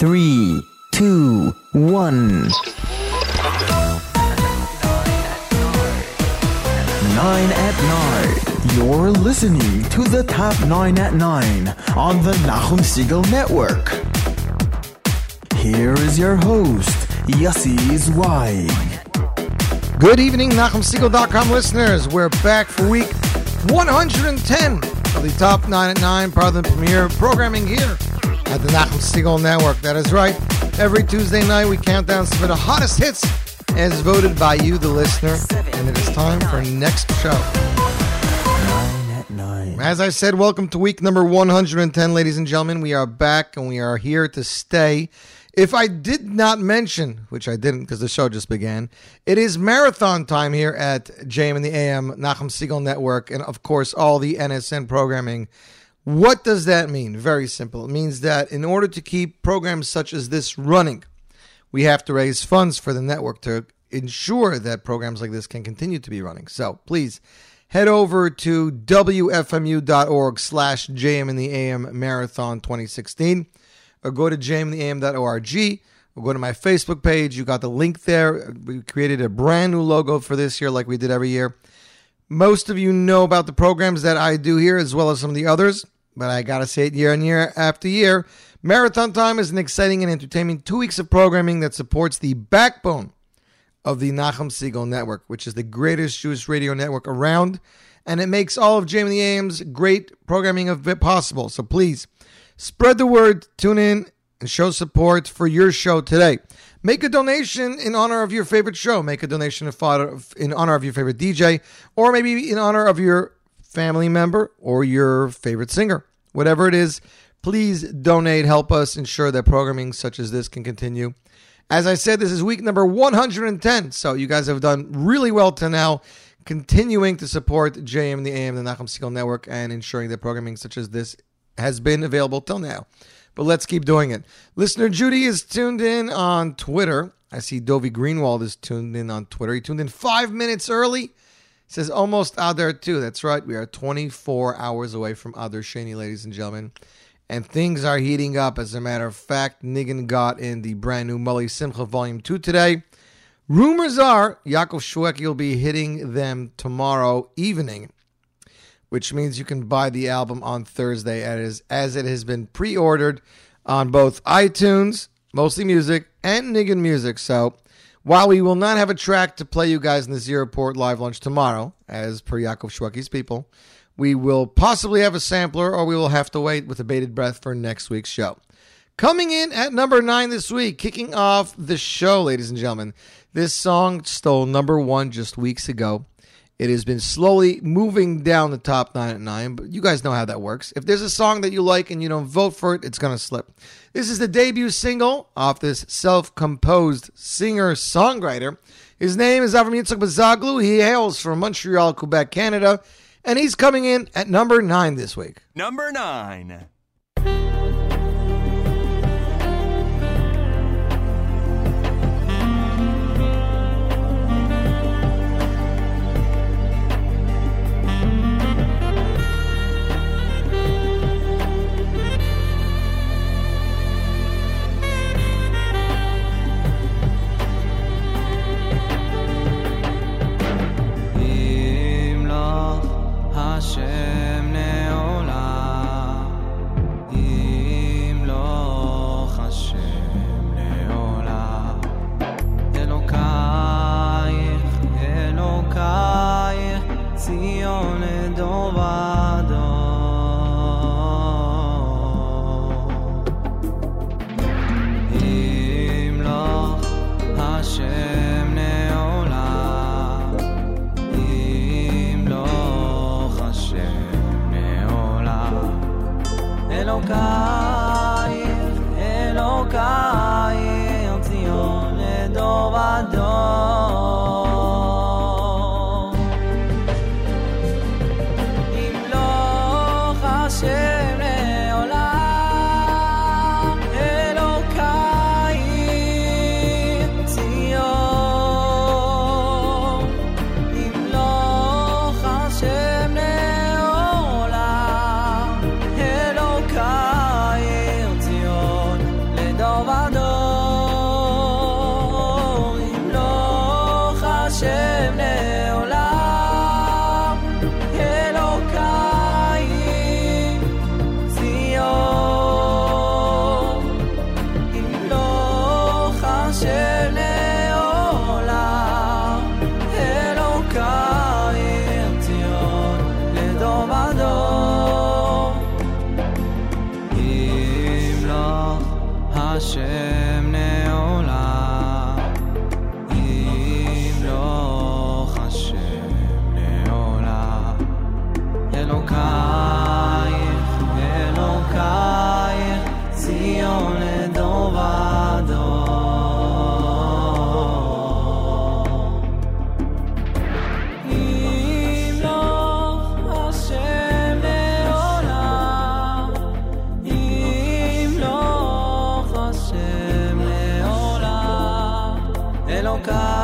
three, two, one. Nine at nine. You're listening to the top nine at nine on the Nachum Segal Network. Here is your host, Yossi Zweig. Good evening, NachumSegal.com listeners. We're back for week 110 of the Top 9 at 9 part of the premiere programming here at the Nachum Segal Network. That is right. Every Tuesday night, we count down some of the hottest hits as voted by you, the listener. And it is time for next show. Nine at nine. As I said, welcome to week number 110, ladies and gentlemen. We are back and we are here to stay. If I did not mention, which I didn't because the show just began, it is marathon time here at JM in the AM, Nachum Segal Network, and of course all the NSN programming. What does that mean? Very simple. It means that in order to keep programs such as this running, we have to raise funds for the network to ensure that programs like this can continue to be running. So please head over to wfmu.org slash JM in the AM Marathon 2016 or go to jmintheam.org or go to my Facebook page. You got the link there. We created a brand new logo for this year like we did every year. Most of you know about the programs that I do here as well as some of the others, but I gotta say it year on year after year. Marathon Time is an exciting and entertaining two weeks of programming that supports the backbone of the Nachum Segal Network, which is the greatest Jewish radio network around, and it makes all of Jamie the AM's great programming of it possible. So please spread the word, tune in, and show support for your show today. Make a donation in honor of your favorite show. Make a donation in honor of your favorite DJ, or maybe in honor of your family member or your favorite singer. Whatever it is, please donate. Help us ensure that programming such as this can continue. As I said, this is week number 110. So you guys have done really well to now, continuing to support JM, the AM, the Nachum Segal Network, and ensuring that programming such as this has been available till now. But let's keep doing it. Listener Judy is tuned in on Twitter. I see Dovey Greenwald is tuned in on Twitter. He tuned in five minutes early. Says almost out there too. That's right. We are 24 hours away from Adar Shani, ladies and gentlemen. And things are heating up. As a matter of fact, Niggin got in the brand new Mully Simcha Volume 2 today. Rumors are Yaakov Shwekey will be hitting them tomorrow evening, which means you can buy the album on Thursday as, as it has been pre ordered on both iTunes, mostly music, and Niggin Music. So while we will not have a track to play you guys in the Z Report live lunch tomorrow, as per Yaakov Shwekey's people, we will possibly have a sampler or we will have to wait with a bated breath for next week's show. Coming in at number nine this week, kicking off the show, ladies and gentlemen. This song stole number one just weeks ago. It has been slowly moving down the top nine at nine, but you guys know how that works. If there's a song that you like and you don't vote for it, it's going to slip. This is the debut single off this self composed singer songwriter. His name is Avram Yitzchak Bazaglu. He hails from Montreal, Quebec, Canada, and he's coming in at number nine this week. Number nine. 那些。And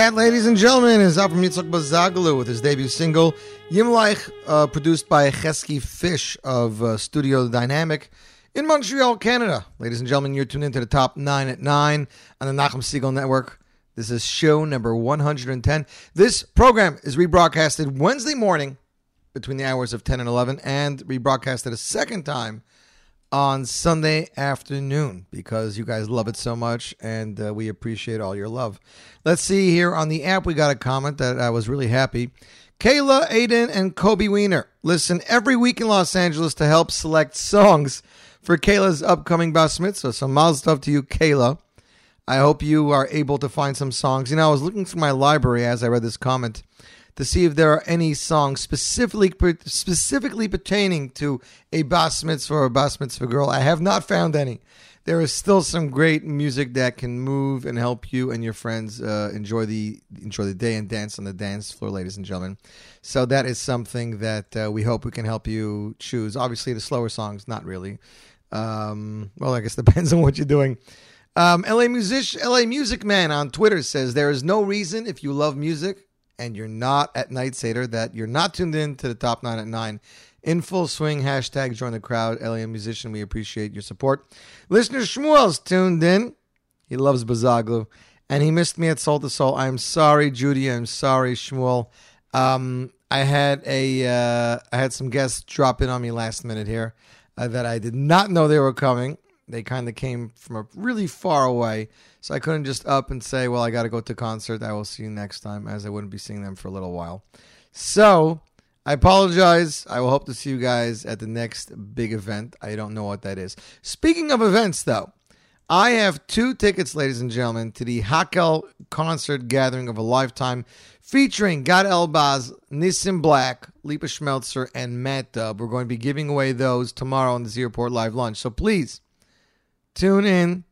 that, ladies and gentlemen, is from Yitzhak Bazagalu with his debut single, Yimleich, uh, produced by Chesky Fish of uh, Studio Dynamic in Montreal, Canada. Ladies and gentlemen, you're tuned into the top 9 at 9 on the Nachum Segal Network. This is show number 110. This program is rebroadcasted Wednesday morning between the hours of 10 and 11 and rebroadcasted a second time on Sunday afternoon because you guys love it so much and uh, we appreciate all your love. Let's see here on the app, we got a comment that I was really happy. Kayla, Aiden, and Kobe Weiner listen every week in Los Angeles to help select songs for Kayla's upcoming Bas Mitzvah. So, mal stuff to you, Kayla. I hope you are able to find some songs. You know, I was looking through my library as I read this comment to see if there are any songs specifically specifically pertaining to a bas mitzvah or a bas mitzvah girl. I have not found any. There is still some great music that can move and help you and your friends uh, enjoy the enjoy the day and dance on the dance floor, ladies and gentlemen. So that is something that uh, we hope we can help you choose. Obviously, the slower songs, not really. Um, well, I guess depends on what you're doing. Um, LA music, LA Music Man on Twitter says there is no reason if you love music and you're not at Night Seder, that you're not tuned in to the top nine at nine. in full swing. Hashtag join the crowd. LAM musician, we appreciate your support. Listener Shmuel's tuned in. He loves Bazaglu. And he missed me at Soul to Soul. I'm sorry, Judy. I'm sorry, Shmuel. Um, I had a uh, I had some guests drop in on me last minute here uh, that I did not know they were coming. They kind of came from a really far away, so I couldn't just up and say, "Well, I got to go to concert. I will see you next time," as I wouldn't be seeing them for a little while. So I apologize. I will hope to see you guys at the next big event. I don't know what that is. Speaking of events, though, I have two tickets, ladies and gentlemen, to the Hakel concert gathering of a lifetime featuring Gad Elbaz, Nissim Black, Lipa Schmelzer, and Matt Dubb. We're going to be giving away those tomorrow on the Z Report Live Lunch. So please tune in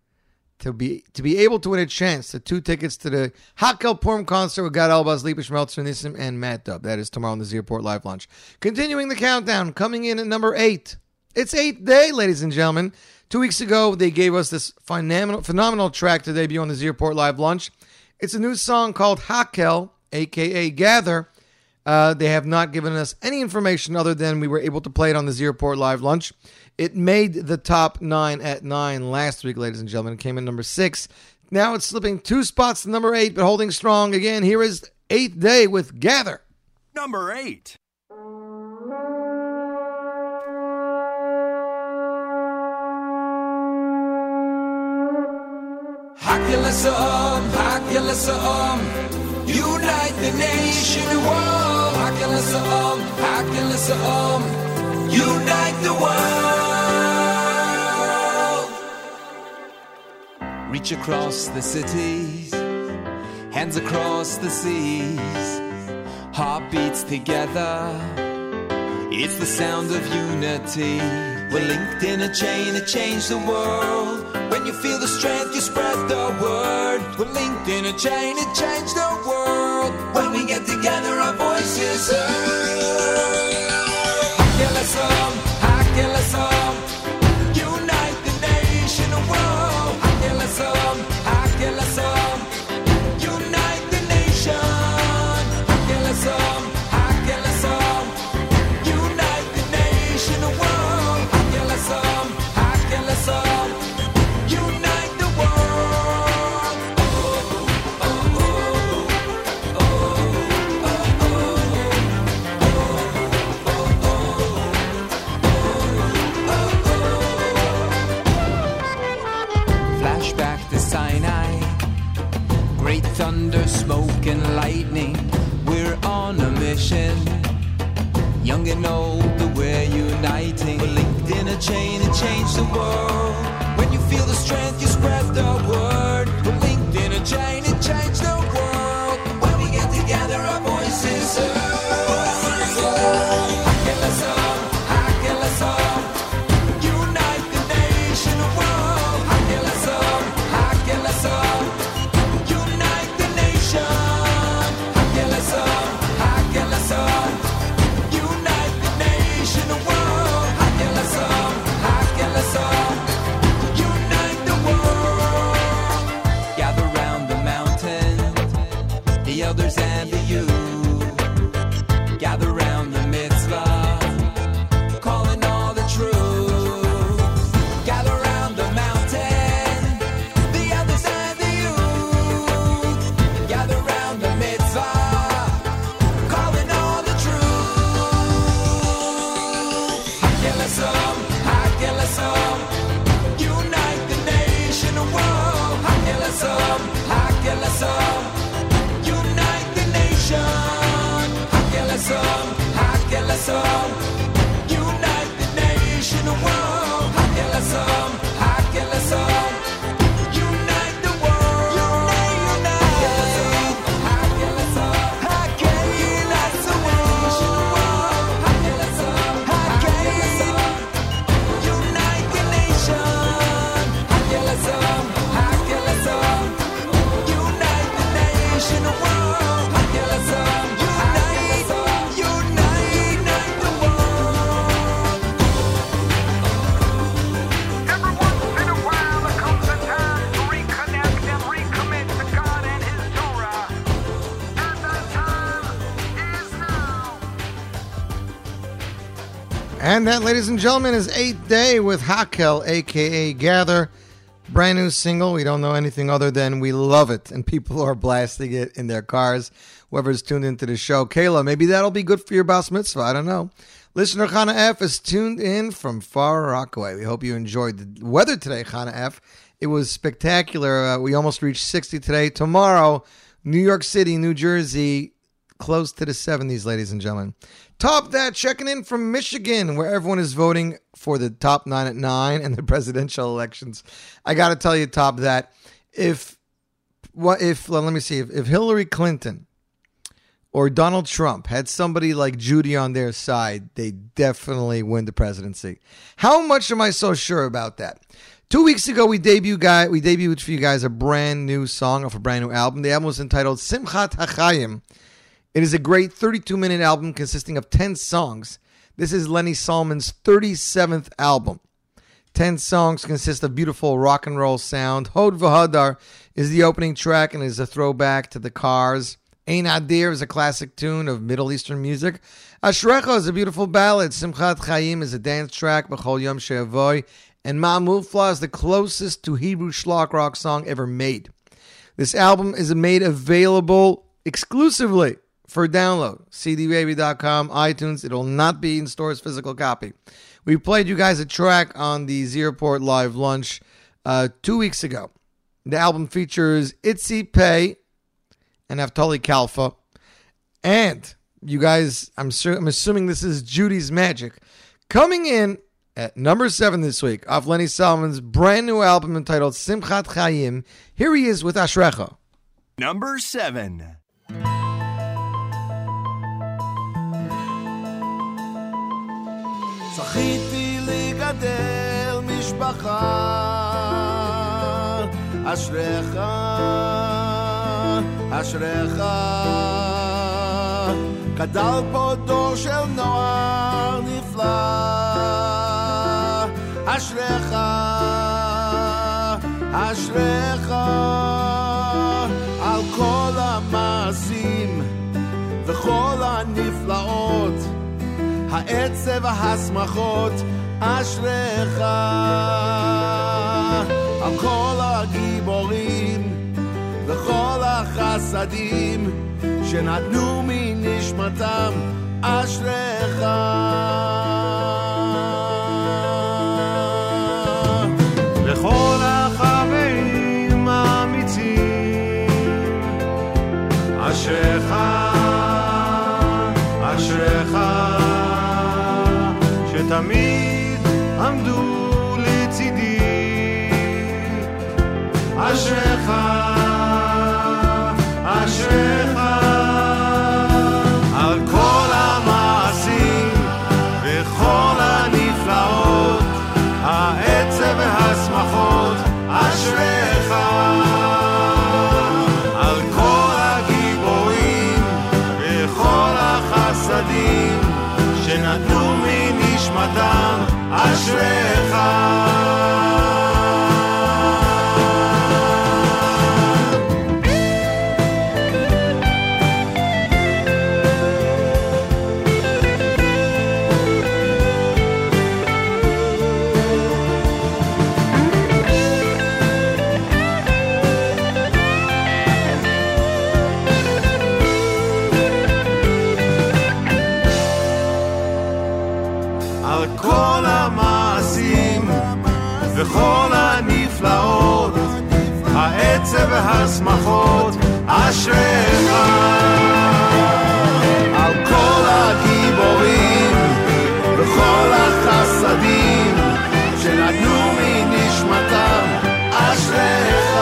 to be to be able to win a chance to two tickets to the Hakel Purim concert with Gad Elbaz, Lipa Schmelzer, Nissim, and Matt Dubb. That is tomorrow on the Z Report Live Lunch. Continuing the countdown, coming in at number eight. It's eighth day, ladies and gentlemen. Two weeks ago, they gave us this phenomenal, phenomenal track to debut on the Z Report Live Lunch. It's a new song called Hakel aka Gather. Uh, they have not given us any information other than we were able to play it on the Z Report Live Lunch. It made the top nine at nine last week, ladies and gentlemen. It came in number six. Now it's slipping two spots to number eight, but holding strong again. Here is Eighth Day with Gather. Number eight. Hakilasam, Hakilasam. Unite the nation, whoa, Hakilasam, Hakilasam, unite the world. Reach across the cities, hands across the seas, heartbeats together. It's the sound of unity. We're linked in a chain to change the world. When you feel the strength, you spread the word. We're linked in a chain to change the world. When we get together, our voices heard. Hakilasam, Hakilasam, and lightning. We're on a mission. Young and old, we're uniting. We're linked in a chain to change the world. When you feel the strength, you spread the word. We're linked in a chain to change the world. That, ladies and gentlemen, is Eighth Day with Hakel, aka Gather. Brand new single. We don't know anything other than we love it, and people are blasting it in their cars. Whoever's tuned into the show, Kayla, maybe that'll be good for your bas mitzvah. I don't know. Listener Chana F is tuned in from far Rockaway. We hope you enjoyed the weather today, Chana F. It was spectacular. Uh, we almost reached 60 today. Tomorrow, New York City, New Jersey, close to the 70s, ladies and gentlemen. Top that, checking in from Michigan, where everyone is voting for the top nine at nine and the presidential elections. I got to tell you, top that, if what if let me see if, if Hillary Clinton or Donald Trump had somebody like Judy on their side, they definitely win the presidency. How much am I so sure about that? Two weeks ago, we debuted guy we debuted for you guys a brand new song of a brand new album. The album was entitled Simchat Hachayim. It is a great 32 minute album consisting of 10 songs. This is Lenny Solomon's 37th album. 10 songs consist of beautiful rock and roll sound. Hod Vahadar is the opening track and is a throwback to the cars. Ein Adir is a classic tune of Middle Eastern music. Ashrecha is a beautiful ballad. Simchat Chaim is a dance track. B'chol Yom She'avoy. And Ma'amufla is the closest to Hebrew Shlock Rock song ever made. This album is made available exclusively for download. CDBaby.com, iTunes. It'll not be in stores physical copy. We played you guys a track on the Z Report Live Lunch uh, two weeks ago. The album features Itzi Pay and Naftali Kalfa. And you guys, I'm, sure, I'm assuming this is Judy's Magic. Coming in at number seven this week off Lenny Solomon's brand new album entitled Simchat Chaim. Here he is with Ashrecha. Number seven. זכיתי לגדל משפחה, אשריך, אשריך. גדל פה דור של נוער נפלא, אשריך, אשריך. על כל המעשים וכל הנפלאות העצב והשמחות, אשריך. על כל הגיבורים וכל החסדים שנתנו מנשמתם, אשריך. אשריך, אשריך, העצב והשמחות, אשריך. על כל הגיבורים וכל החסדים שנתנו מנשמתם, אשריך.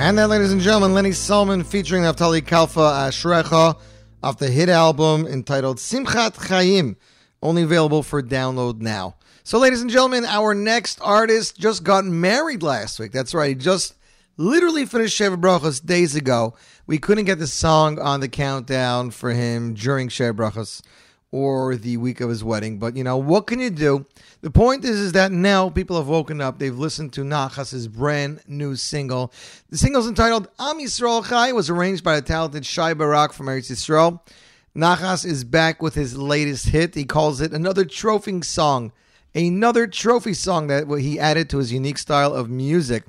And that, ladies and gentlemen, Lenny Solomon featuring Naftali Kalfa Ashrecha off the hit album entitled Simchat Chaim, only available for download now. So, ladies and gentlemen, our next artist just got married last week. That's right, he just literally finished Sheva Brachos days ago. We couldn't get the song on the countdown for him during Sheva Brachos. Or the week of his wedding. But you know, what can you do? The point is, is that now people have woken up. They've listened to Nachas's brand new single. The single's entitled Am Yisrael Chai. It was arranged by the talented Shai Barak from Eretz Yisrael. Nachas is back with his latest hit. He calls it another trophy song. Another trophy song that he added to his unique style of music.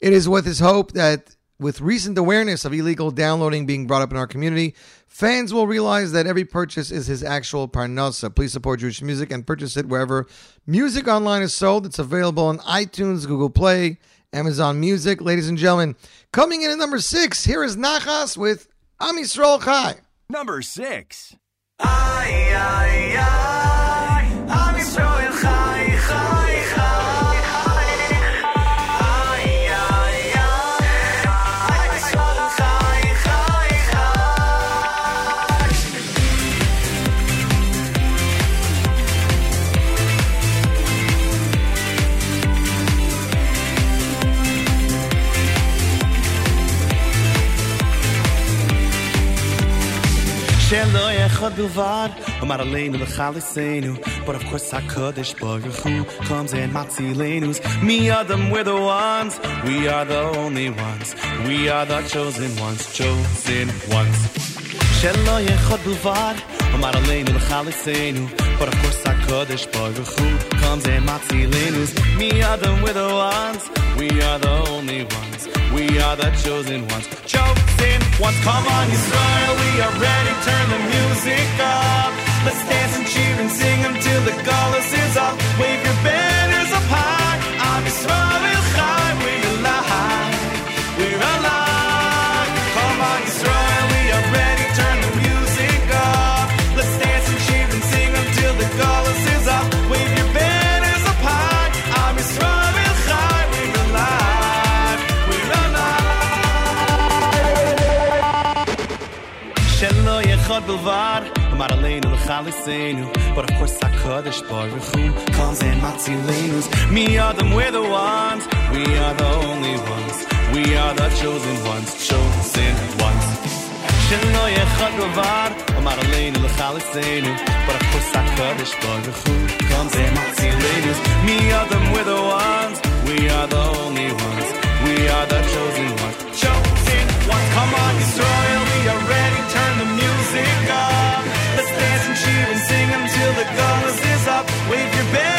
It is with his hope that with recent awareness of illegal downloading being brought up in our community, fans will realize that every purchase is his actual parnasa. Please support Jewish music and purchase it wherever music online is sold. It's available on iTunes, Google Play, Amazon Music. Ladies and gentlemen, coming in at number six, here is Nachas with Am Yisrael Chai. Number six. Ay, ay, ay, Am Yisrael chai, chai, Shelo echad bilvad, Amar aleinu l'chalisenu. But of course HaKadosh Baruch Hu comes and matzilenus. Me Adam, we're the ones, we are the only ones. We are the chosen ones, chosen ones. Shelo echad bilvad, Amar aleinu l'chalisenu. But of course HaKadosh Baruch Hu comes and matzilenus. Me Adam, we're the ones, we are the only ones. We are the chosen ones, chosen ones. Come on, Israel, we are ready. Turn the music up. Let's dance and cheer and sing until the chorus aleinu l'chalisenu. But of course HaKadosh Baruch Hu comes and matzilenus. Me Adam, we're the ones, we are the only ones. We are the chosen ones, chosen ones. Shelo yechad bilvad, Amar aleinu l'chalisenu. But of course HaKadosh Baruch Hu comes and matzilenus. Me Adam, we're the ones, we are the only ones. We are the chosen ones, chosen ones. Come on, Israel, we are ready. Turn cheer and sing until the chorus is up. Wave your banners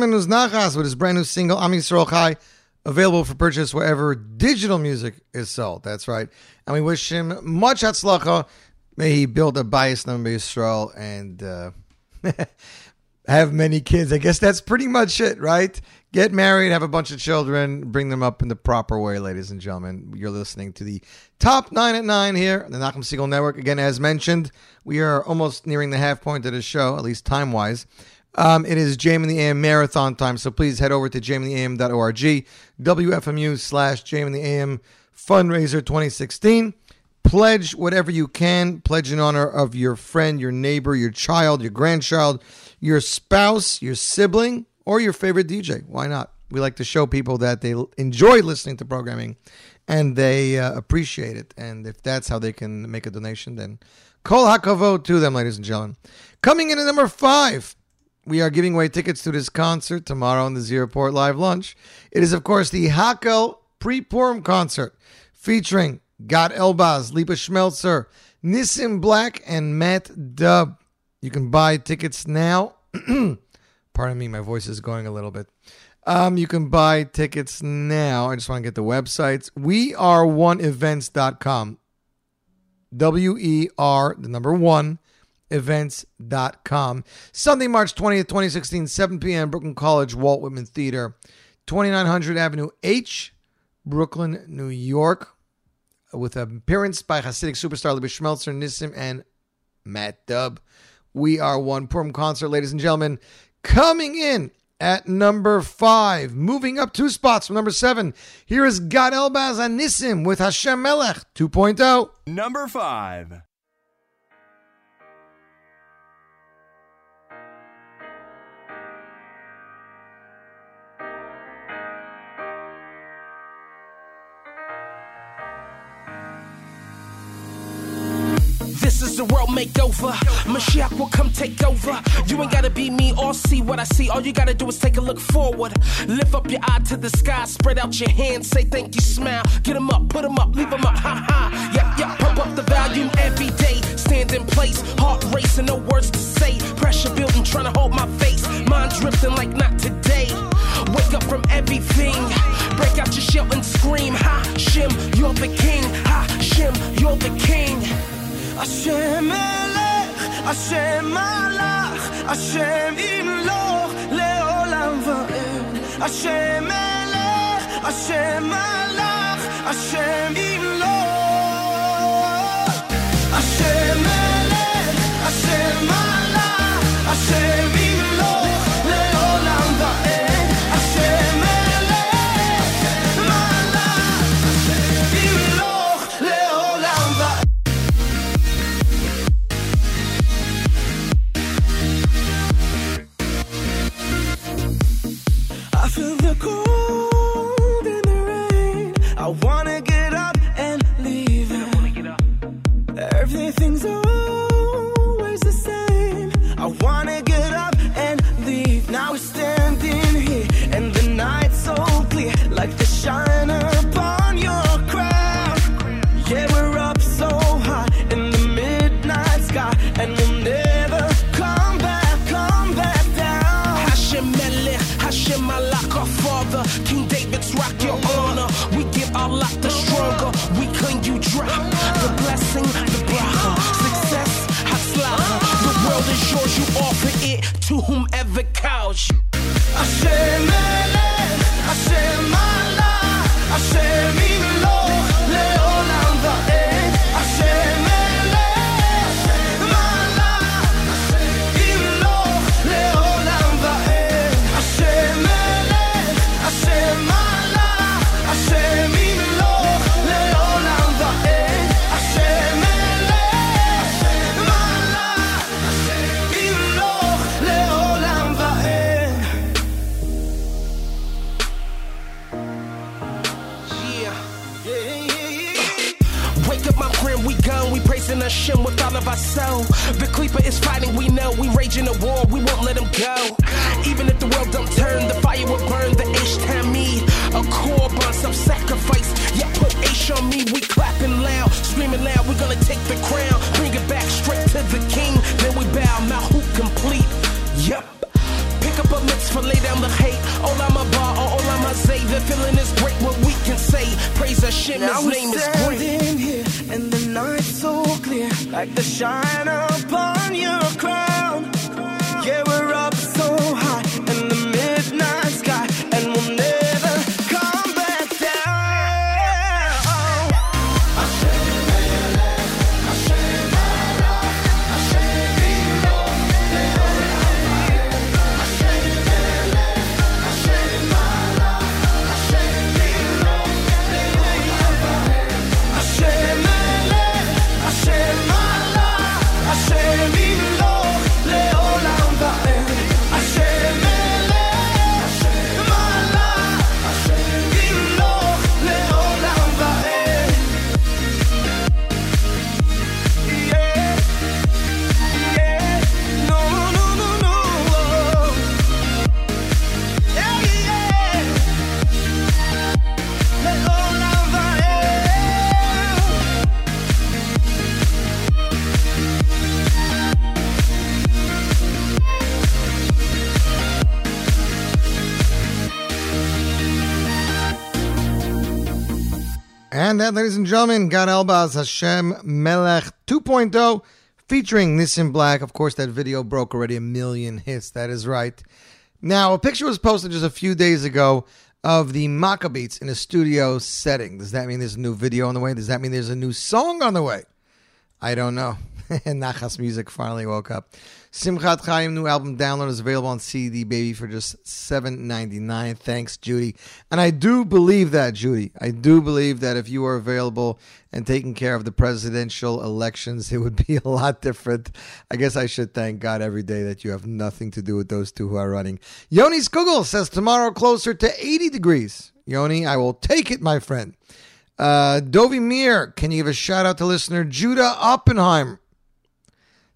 with his brand new single, Am Yisrael Chai, available for purchase wherever digital music is sold. That's right. And we wish him much hatzlacha. May he build a bias number Yisrael and uh, have many kids. I guess that's pretty much it, right? Get married, have a bunch of children, bring them up in the proper way, ladies and gentlemen. You're listening to the top nine at nine here on the Nachum Segal Network. Again, as mentioned, we are almost nearing the half point of the show, at least time wise. Um, it is JM in the AM marathon time, so please head over to jmintheam.org, WFMU slash JM in the AM fundraiser 2016. Pledge whatever you can. Pledge in honor of your friend, your neighbor, your child, your grandchild, your spouse, your sibling, or your favorite DJ. Why not? We like to show people that they enjoy listening to programming and they uh, appreciate it. And if that's how they can make a donation, then call hakavod to them, ladies and gentlemen. Coming in at number five, we are giving away tickets to this concert tomorrow on the Z Report Live Lunch. It is, of course, the Hakel Pre-Purim concert featuring Gad Elbaz, Lipa Schmelzer, Nissim Black, and Matt Dubb. You can buy tickets now. Pardon me, my voice is going a little bit. Um, you can buy tickets now. I just want to get the websites. We are oneevents.com. W E R, the number one, events.com. Sunday, March 20th, 2016, 7 p.m., Brooklyn College, Walt Whitman Theater, 2900 Avenue H, Brooklyn, New York, with an appearance by Hasidic superstar Lipa Schmelzer, Nissim, and Matt Dubb. We are one Purim concert, ladies and gentlemen. Coming in at number five, moving up two spots from number seven. Here is Gad Elbaz and Nissim with Hashem Melech oh. 2.0. Number 5. This is the world makeover. Mashiach will come take over. You ain't gotta be me or see what I see. All you gotta do is take a look forward. Lift up your eye to the sky, spread out your hands, say thank you, smile. Get 'em up, put 'em up, leave 'em up, ha ha. Yep, yep, pump up the volume every day. Stand in place, heart racing, no words to say. Pressure building, trying to hold my face. Mind drifting like not today. Wake up from everything. Break out your shell and scream. Ha, Shim, you're the king. Ha, Shim, you're the king. השם מלך, השם מלך, השם ימלוך לעולם ועד. השם מלך, השם מלך, השם ימלוך. השם מלך, השם מלך, השם ימלוך That, ladies and gentlemen, Gad Elbaz Hashem Melech 2.0 featuring Nissim Black. Of course, that video broke already a million hits. That is right. Now, a picture was posted just a few days ago of the Maccabeats in a studio setting. Does that mean there's a new video on the way? Does that mean there's a new song on the way? I don't know. And Nachas Music finally woke up. Simchat Chaim new album download is available on CD baby for just seven ninety nine. Thanks, Judy. And I do believe that, Judy. I do believe that if you were available and taking care of the presidential elections, it would be a lot different. I guess I should thank God every day that you have nothing to do with those two who are running. Yoni Skugel says tomorrow closer to eighty degrees. Yoni, I will take it, my friend. Uh, Dovi Mir, can you give a shout out to listener Judah Oppenheim?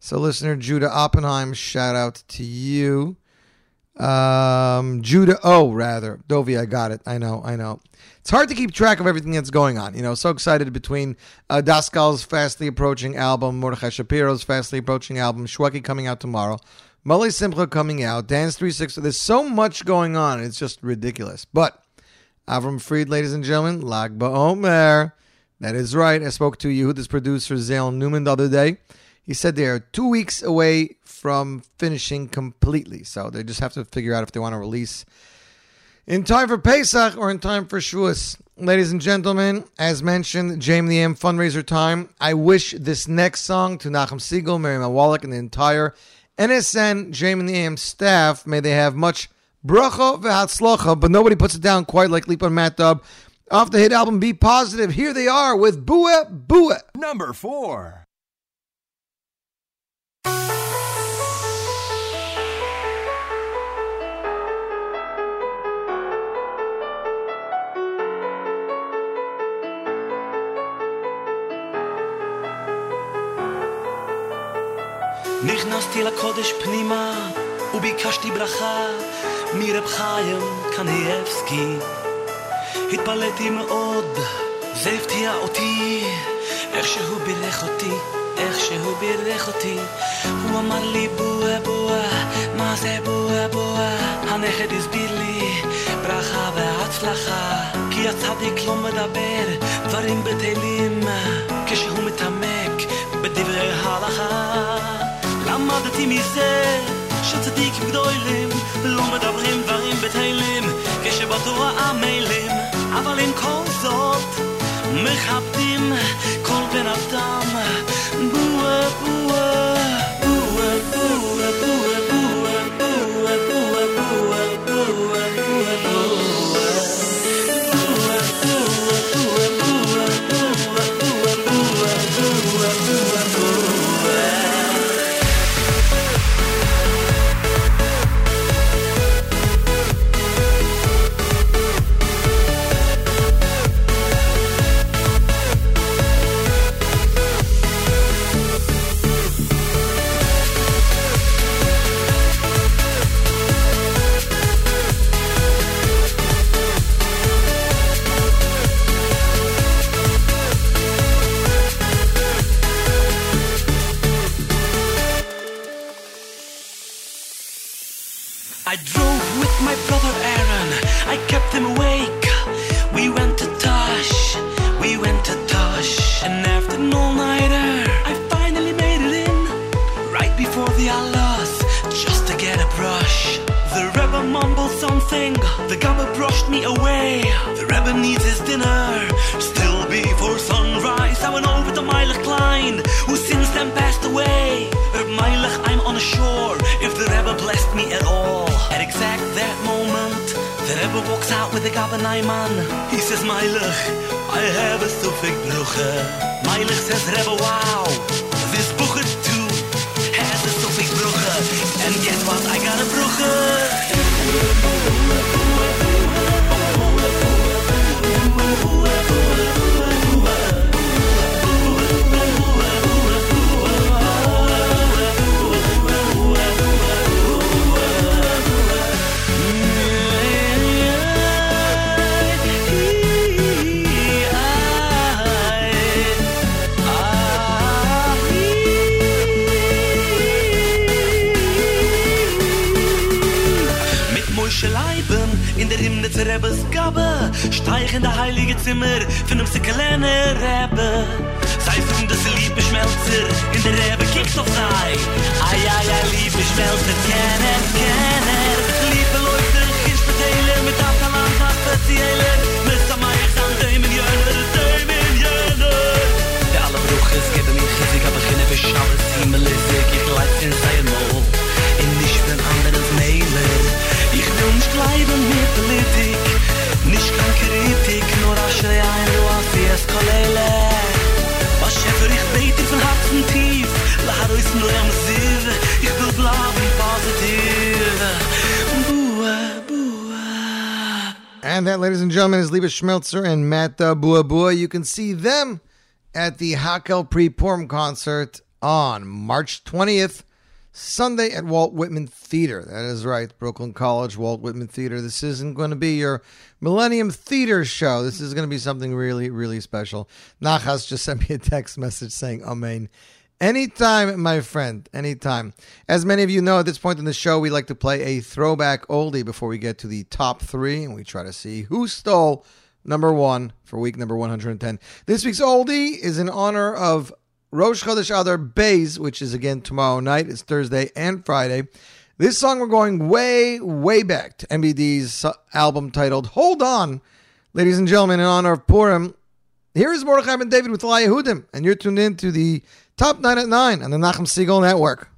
So, listener Judah Oppenheim, shout out to you. Um, Judah O, rather. Dovi, I got it. I know, I know. It's hard to keep track of everything that's going on. You know, so excited between uh, Daskal's fastly approaching album, Mordechai Shapiro's fastly approaching album, Shwekey coming out tomorrow, Mully Simcha coming out, Dance 360. There's so much going on. It's just ridiculous. But Avram Fried, ladies and gentlemen, Lag BaOmer. That is right. I spoke to Yehuda's producer, Zale Newman, the other day. He said they are two weeks away from finishing completely. So they just have to figure out if they want to release in time for Pesach or in time for Shavuos. Ladies and gentlemen, as mentioned, JM the M fundraiser time. I wish this next song to Nachum Segal, Miriam Wallach, and the entire NSN JM the AM staff. May they have much bracha v'hatzlocha, but nobody puts it down quite like Lipa and Matt Dubb. Off the hit album Be Positive, here they are with Bua Bua. Number four. נכנסתי לקודש פנימה וביקשתי ברכה מרב חיים קניאבסקי התפלאתי מאוד, זה הפתיע אותי איך שהוא בירך אותי, איך שהוא בירך אותי הוא אמר לי בואה בואה, מה זה בואה בואה? הנכד הסביר לי ברכה והצלחה כי הצדיק לא מדבר דברים בטלים כשהוא מתעמק בדברי הלכה למדתי מזה שצדיקים גדולים לא מדברים דברים בטלים כשבתורה עמלים אבל עם כל זאת מכבדים been I've done. Boo-a, boo-a, boo-a, boo-a, boo-a. He says, Meilich, I have a sufik bruche. Meilich says, Rebbe, wow, this buche too has a sufik bruche. And guess what? I Steich in der heilige Zimmer von einem kleine Rebbe. Sei so dass er liebe Schmelzer in der Rebbe kickt auf sei Ai, ai, ai, liebe Schmelzer, kennen, kennen. Liebe Leute, ich verteile mit Atalant, das Spezielle Mit Samayach, an Dämen, Jöner, Dämen, Jöner Der alle Bruches geben mir Chizik, aber keine Beschauers, Himmelisik, ich leid in sein Mol In nicht für ein anderes Mailer Ich will nicht bleiben mit Politik Bua And that, ladies and gentlemen, is Lipa Schmelzer and Matt Bua Bua. You can see them at the Hakel Pre Purim concert on March 20th, Sunday at Walt Whitman Theater. That is right, Brooklyn College, Walt Whitman Theater. This isn't going to be your Millennium Theater show. This is going to be something really, really special. Nachas just sent me a text message saying, Amen. Anytime, my friend, anytime. As many of you know, at this point in the show, we like to play a throwback oldie before we get to the top three, and we try to see who stole number one for week number 110. This week's oldie is in honor of Rosh Chodesh Adar Bays, which is again tomorrow night. It's Thursday and Friday. This song we're going way, way back to MBD's album titled Hold On. Ladies and gentlemen, in honor of Purim, here is Mordechai Ben David with Eli Yehudim, and you're tuned in to the Top 9 at 9 on the Nachum Segal Network.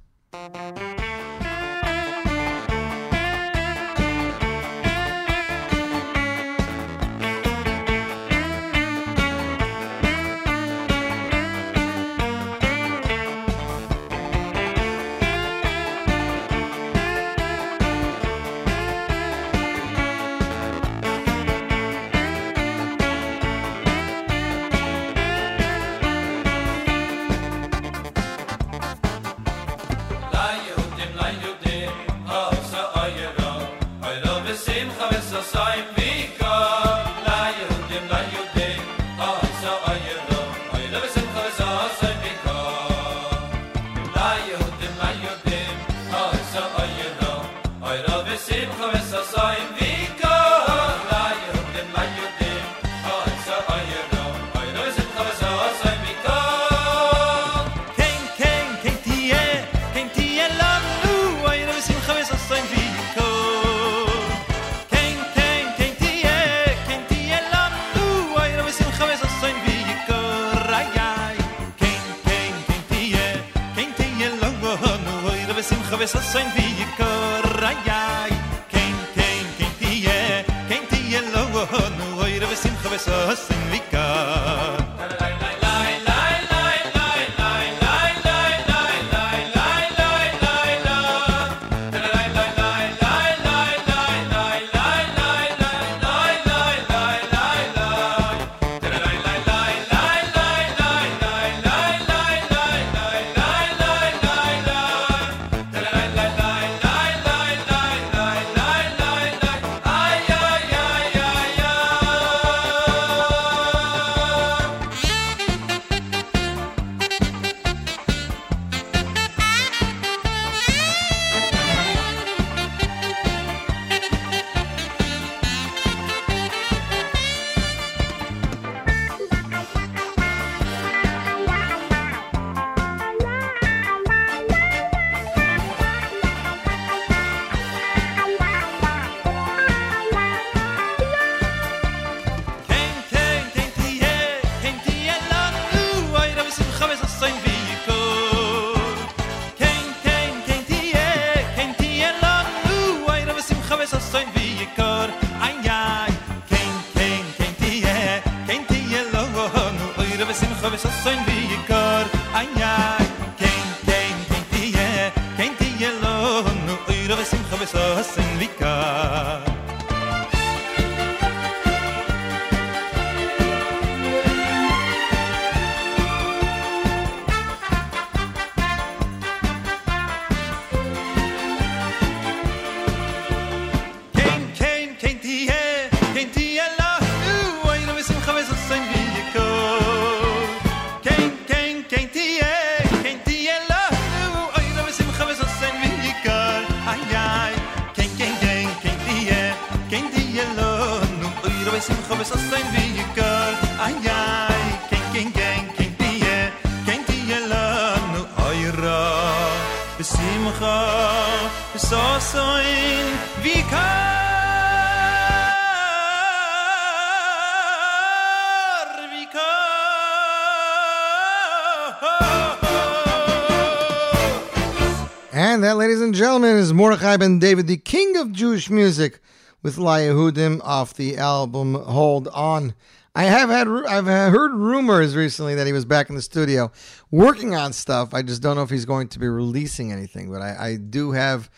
Mordechai Ben David, the king of Jewish music, with La Yehudim off the album Hold On. I have had I've heard rumors recently that he was back in the studio working on stuff. I just don't know if he's going to be releasing anything, but I, I do have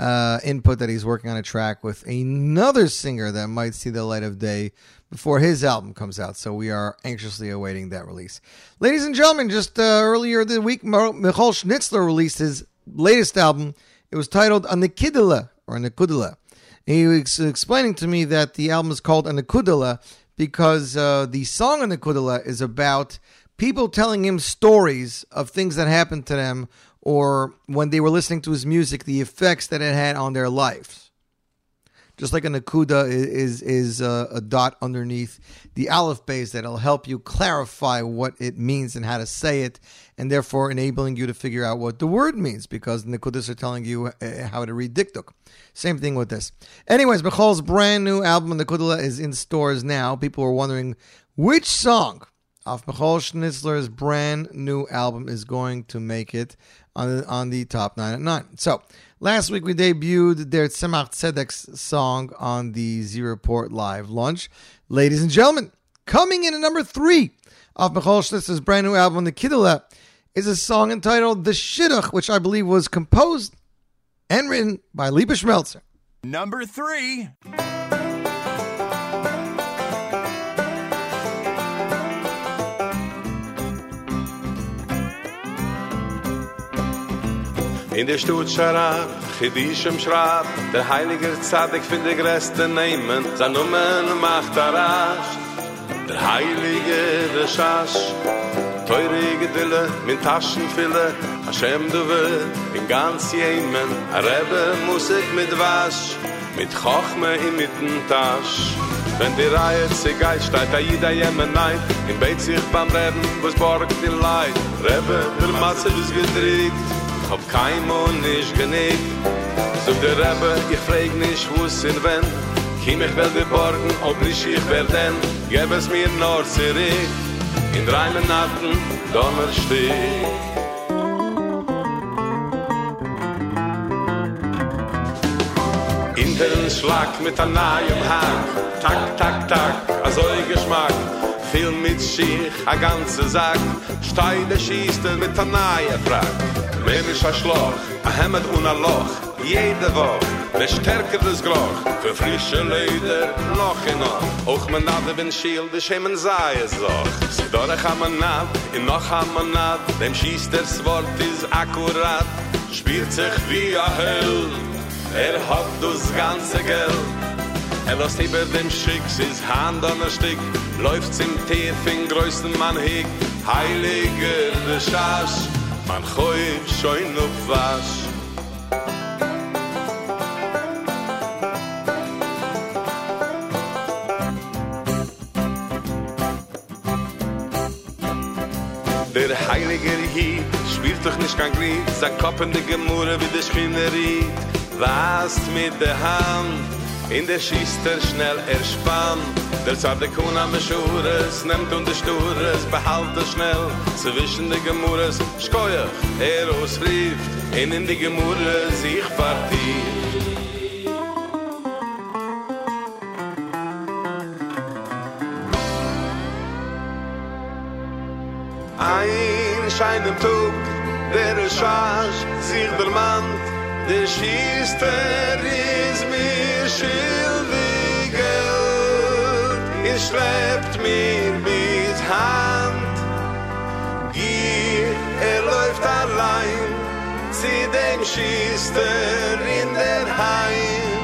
uh, input that he's working on a track with another singer that might see the light of day before his album comes out. So we are anxiously awaiting that release. Ladies and gentlemen, just uh, earlier this week, Michoel Schnitzler released his latest album. It was titled Anikidala or Anikudala. He was explaining to me that the album is called Anikudala because uh, the song Anikudala is about people telling him stories of things that happened to them or when they were listening to his music, the effects that it had on their lives. Just like a nakuda i- is is a, a dot underneath the aleph base that'll help you clarify what it means and how to say it, and therefore enabling you to figure out what the word means because the nakudas are telling you uh, how to read dikduk. Same thing with this. Anyways, Michoel's brand new album The Nakudala is in stores now. People are wondering which song off Michoel Schnitzler's brand new album is going to make it on the, on the top nine at nine. So last week we debuted their Tzemach Tzedek's song on the Z Report Live launch. Ladies and gentlemen, coming in at number three off Michoel Schnitzler's brand new album, The Kiddulah, is a song entitled The Shidduch, which I believe was composed and written by Lipa Schmelzer. Number three. In der Stut Scharab, Chidish im Schrab, der Heilige Zadig für die Gräste nehmen, sein Numen macht er Arash. Der Heilige Reshash, teure Gedille, min Taschenfille, Hashem du will, in ganz Jemen, a Rebbe Musik mit Wasch, mit Chochme in mitten Tasch. Wenn die Reihe zu Geist steigt, a jeder Jemen nein, in Beit sich beim Reben, was borgt den Leid. Rebbe, der Matze ist gedreht, hab kein Mond nicht genickt. So der Rebbe, ich frag nicht, wo es in wenn. Kim ich will geborgen, ob ich wer denn. Gäb es mir nur zurück. In drei Monaten, Donnerstag. In den Schlag mit einem neuen Hack. Tak, tak, tak, a so ein Geschmack. Viel mit Schiech, a ganze Sack. Steine schießt er mit einem neuen Frack. Mensch a Schloch, a Hemmet und a Loch. Jede Woche, Wer stärker das Gloch, für frische Leder noch in noch. Auch mein nade wenn Schiel, der Schemen sei es doch. Sie dore haben ein Nad, in noch haben ein Nad, dem schießt das Wort ist akkurat. Spielt sich wie ein Hell, er hat das ganze Geld. Er lässt über dem Schick, sie ist Hand an der Stick, läuft zum Tief in größten Mann Hick. Heiliger, der Schasch, man choi, schoin auf Wasch. Der heilige Hi spielt doch nicht kein Glied, sein Kopf in die Gemurre wie der Schinnerie. Was mit der Hand, in der schießt er schnell erspann. Der Zadekun am Schures, nimmt und der Stures, behalt er schnell. Zwischen die Gemurres, schkoie, er ausrieft, in in die Gemurre sich partiert. scheinem Tug, der es schaas, sich der Mand, der Schiester ist mir schildigelt, er schreibt mir mit Hand. Gier, er läuft allein, zieh dem schister in der Heim.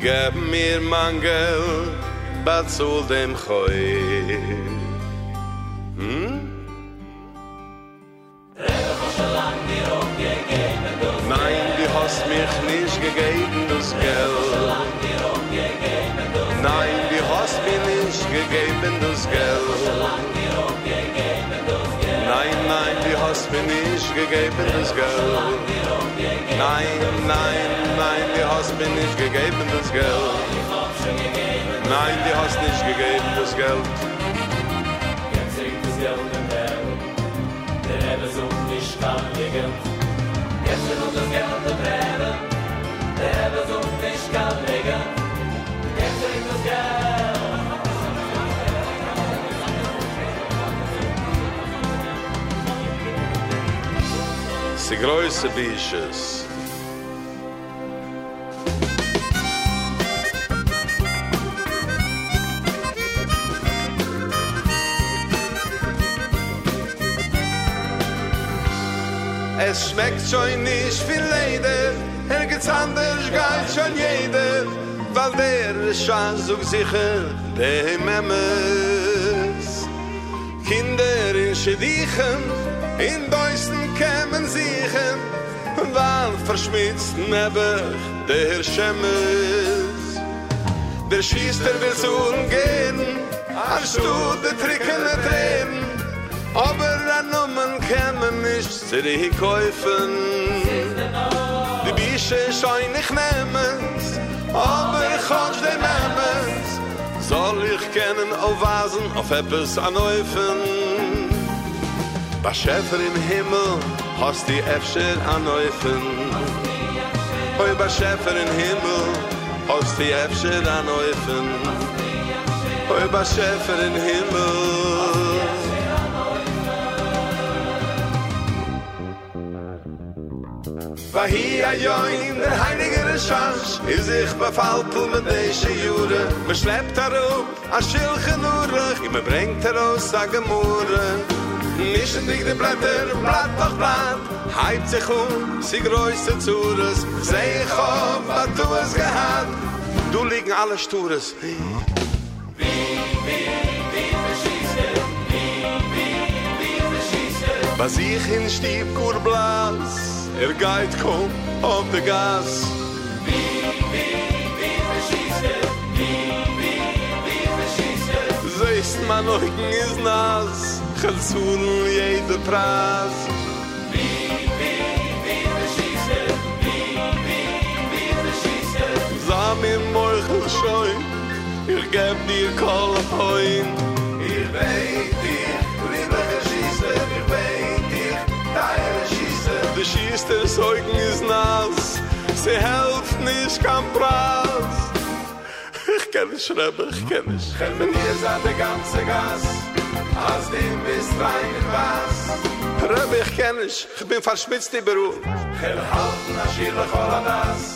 Geb mir mein Geld, bat zu dem Heu. Hmm? Gegeben, das Geld. Nein, du hast mir nicht gegeben, das Geld. Nein, nein, du hast mir nicht gegeben, das Geld. Nein, nein, nein, du hast mir nicht gegeben, das Geld. Nein, du hast nicht gegeben, das Geld. der versucht mich. Es schmeckt schon nicht viel Leiden, er geht's anders, geht schon jeder, weil der Schatz so sicher, der Memmes. Kinder in Schädichen, in Deusten kämen sichen, weil verschmitzt nebber der Schemmes. Der Schiester will zu umgehen, als du de trickene Tränen, aber an Nummern kämen nicht zu ische schein ich nemmes aber hat de nemmes soll ich kennen auf wasen auf eppes an neufen was im himmel hast die efschel an neufen Hoi was im himmel hast die efschel an neufen Hoi was im himmel Vahia join, der heilige Schach, is ich befaltel mit deze Jure. Me schleppt daarop, a schilchen urig, i me brengt er aus a gemoere. Nischen dich de Blätter, Blatt doch Blatt, heibt sich um, sie größte Zures. Seh ich auf, was du es gehad, du liegen alle Stures. Was ich in Stieb Kurblas, Er geht kaum auf der Gas. Man oiken is nas, chelzul yei de pras. Bi, bi, bi, bi, bi, bi, bi, bi, bi, bi, bi, bi, bi, bi, bi. Zami moichel schoin, ich geb dir kol hoin. Ich weiß, Schieße. De Schieße des Eugen is nass, sie helft nicht kam Pras. Ich kenn nicht schreiben, ich kenn nicht. Kennt man hier seit der ganze Gas, als dem bist rein in was. Rebbe, ich kenn nicht, ich bin verschmitzt im Beruf. Gel halten a schirle Choladas,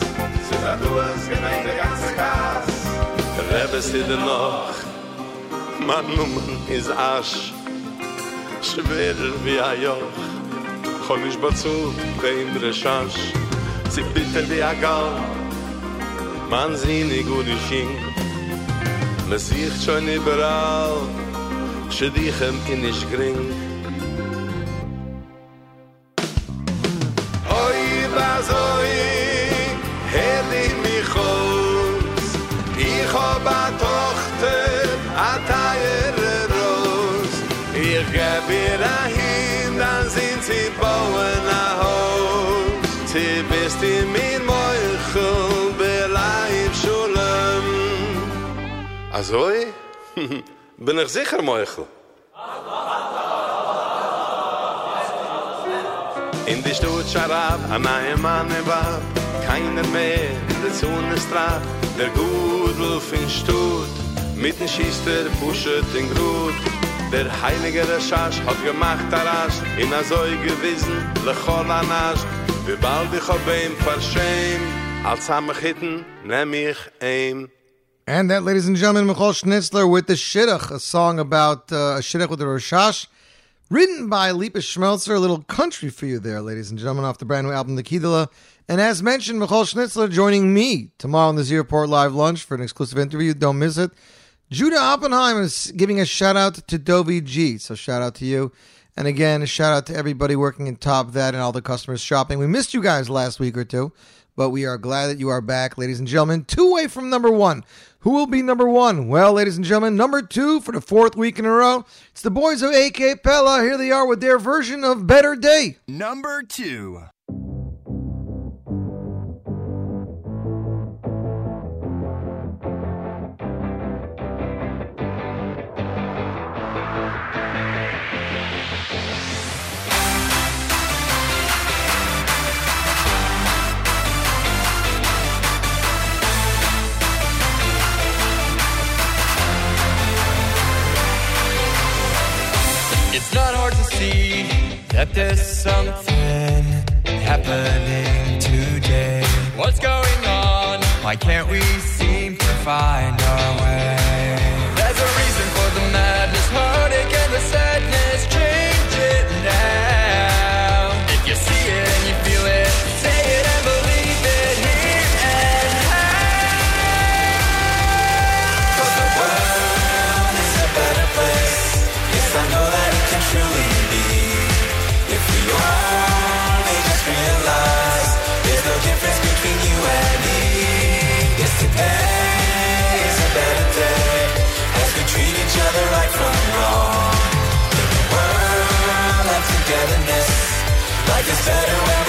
so da du es gemein der ganze Gas. Rebbe, sie denn noch, mein Numen ist Asch, schwerer wie ein Joch. Kon ich bazu, dein dreschach, sie bitte die agal. Man sie ni gut ich hin. Mir sieht schon überall, schdi ich im gring. Azoi? Bin ich sicher, Moichel? In die Stutt scharab, a nahe Mann im Wab, keiner mehr in der Zune straf, der Gudel fin Stutt, mit den Schiester pushet den Grut, der Heilige der hat gemacht der Rasch, in a Zoi gewissen, lechol an Asch, wie bald ich hab ihm verschämt, als am Chitten nehm ich ihm. And that, ladies and gentlemen, Michoel Schnitzler with the Shidduch, a song about uh, a Shidduch with the Roshash, written by Lipa Schmelzer, a little country for you there, ladies and gentlemen, off the brand new album, The Kidala. And as mentioned, Michal Schnitzler joining me tomorrow on the Z Report Live Lunch for an exclusive interview. Don't miss it. Judah Oppenheim is giving a shout out to Dovi G, so shout out to you. And again, a shout out to everybody working in Top That and all the customers shopping. We missed you guys last week or two but we are glad that you are back, ladies and gentlemen. Two away from number one. Who will be number one? Well, ladies and gentlemen, number two for the fourth week in a row. It's the boys of AKA Pella. Here they are with their version of Better Day. Number two. not hard to see that there's something happening today. What's going on? Why can't we seem to find our way? life is better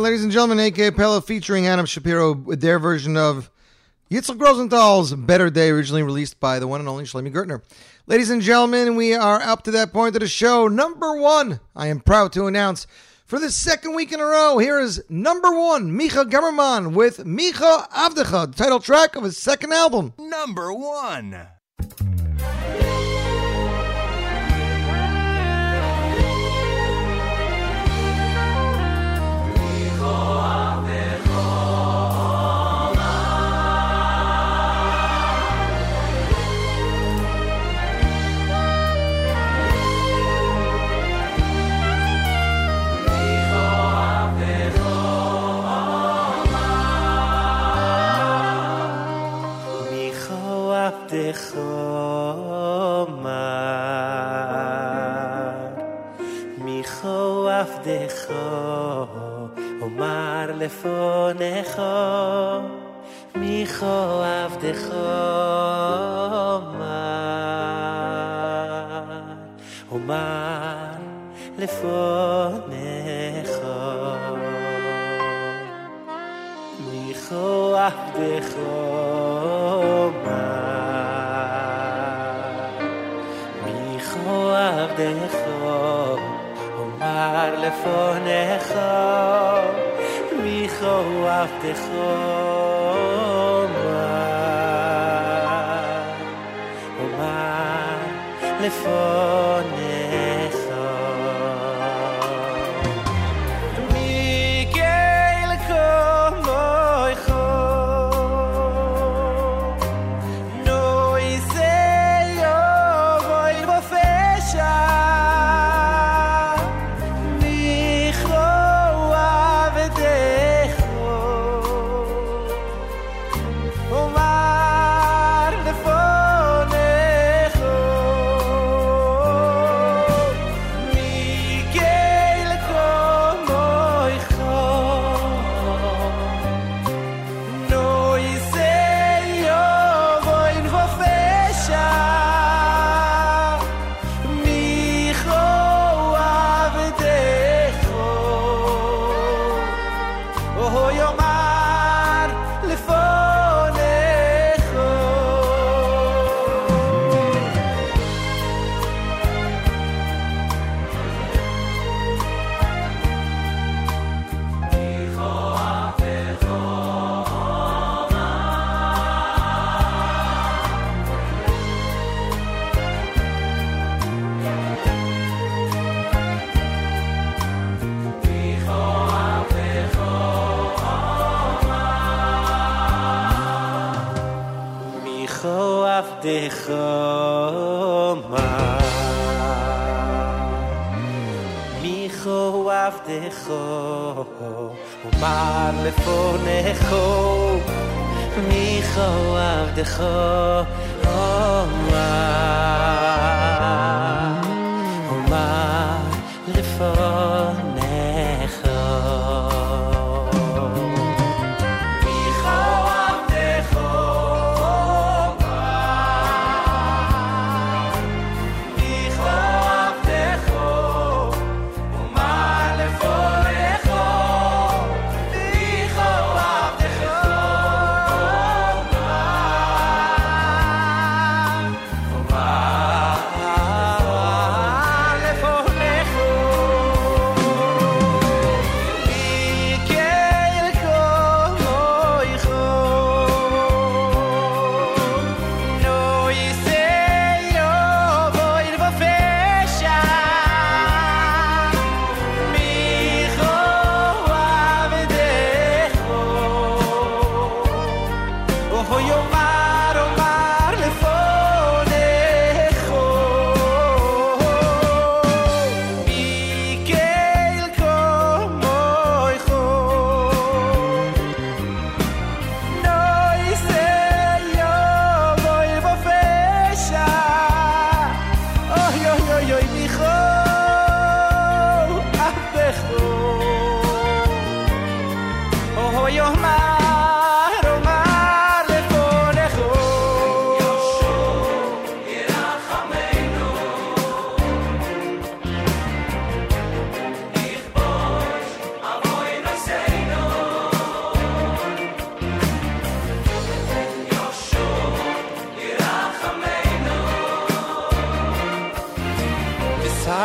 ladies and gentlemen, AKA Pella featuring Adam Shapiro with their version of Yitzhak Rosenthal's Better Day, originally released by the one and only Shlomi Gertner. Ladies and gentlemen, we are up to that point of the show. Number one, I am proud to announce for the second week in a row, here is number one, Micha Gemmerman with Micha Avdecha, the title track of his second album. Number one. Omar lefonecho micho avdecho omar omar lefonecho micho avdecho omar micho avdecho omar lefonecho dicho af dicho ma o ma le fon de khoma mi kho af de kho u mar le fone kho o ma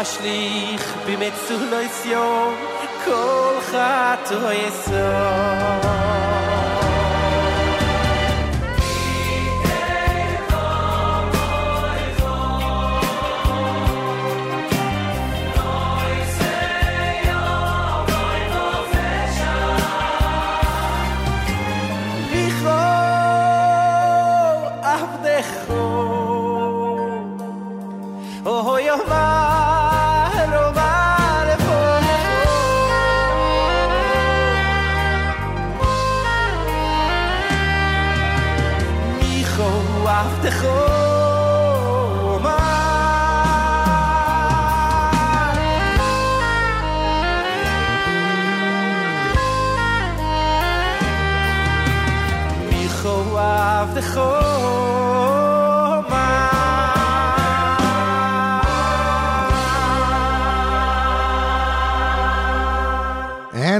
שליג במצולו מיט כל חטו יאָר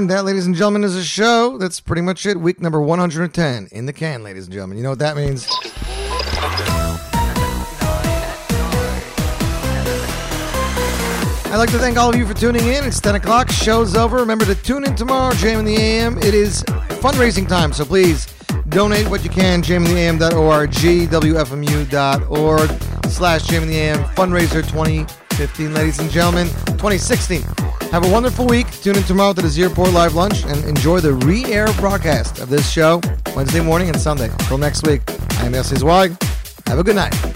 And that, ladies and gentlemen, is a show. That's pretty much it. Week number 110 in the can, ladies and gentlemen. You know what that means? I'd like to thank all of you for tuning in. It's 10 o'clock. Show's over. Remember to tune in tomorrow, JM in the AM. It is fundraising time, so please donate what you can. jmintheam.org, WFMU.org, slash JM in the AM, fundraiser 2015, ladies and gentlemen, 2016. Have a wonderful week. Tune in tomorrow to the Z Report Live Lunch and enjoy the re-air broadcast of this show Wednesday morning and Sunday. Until next week, I am Yossi Zweig. Have a good night.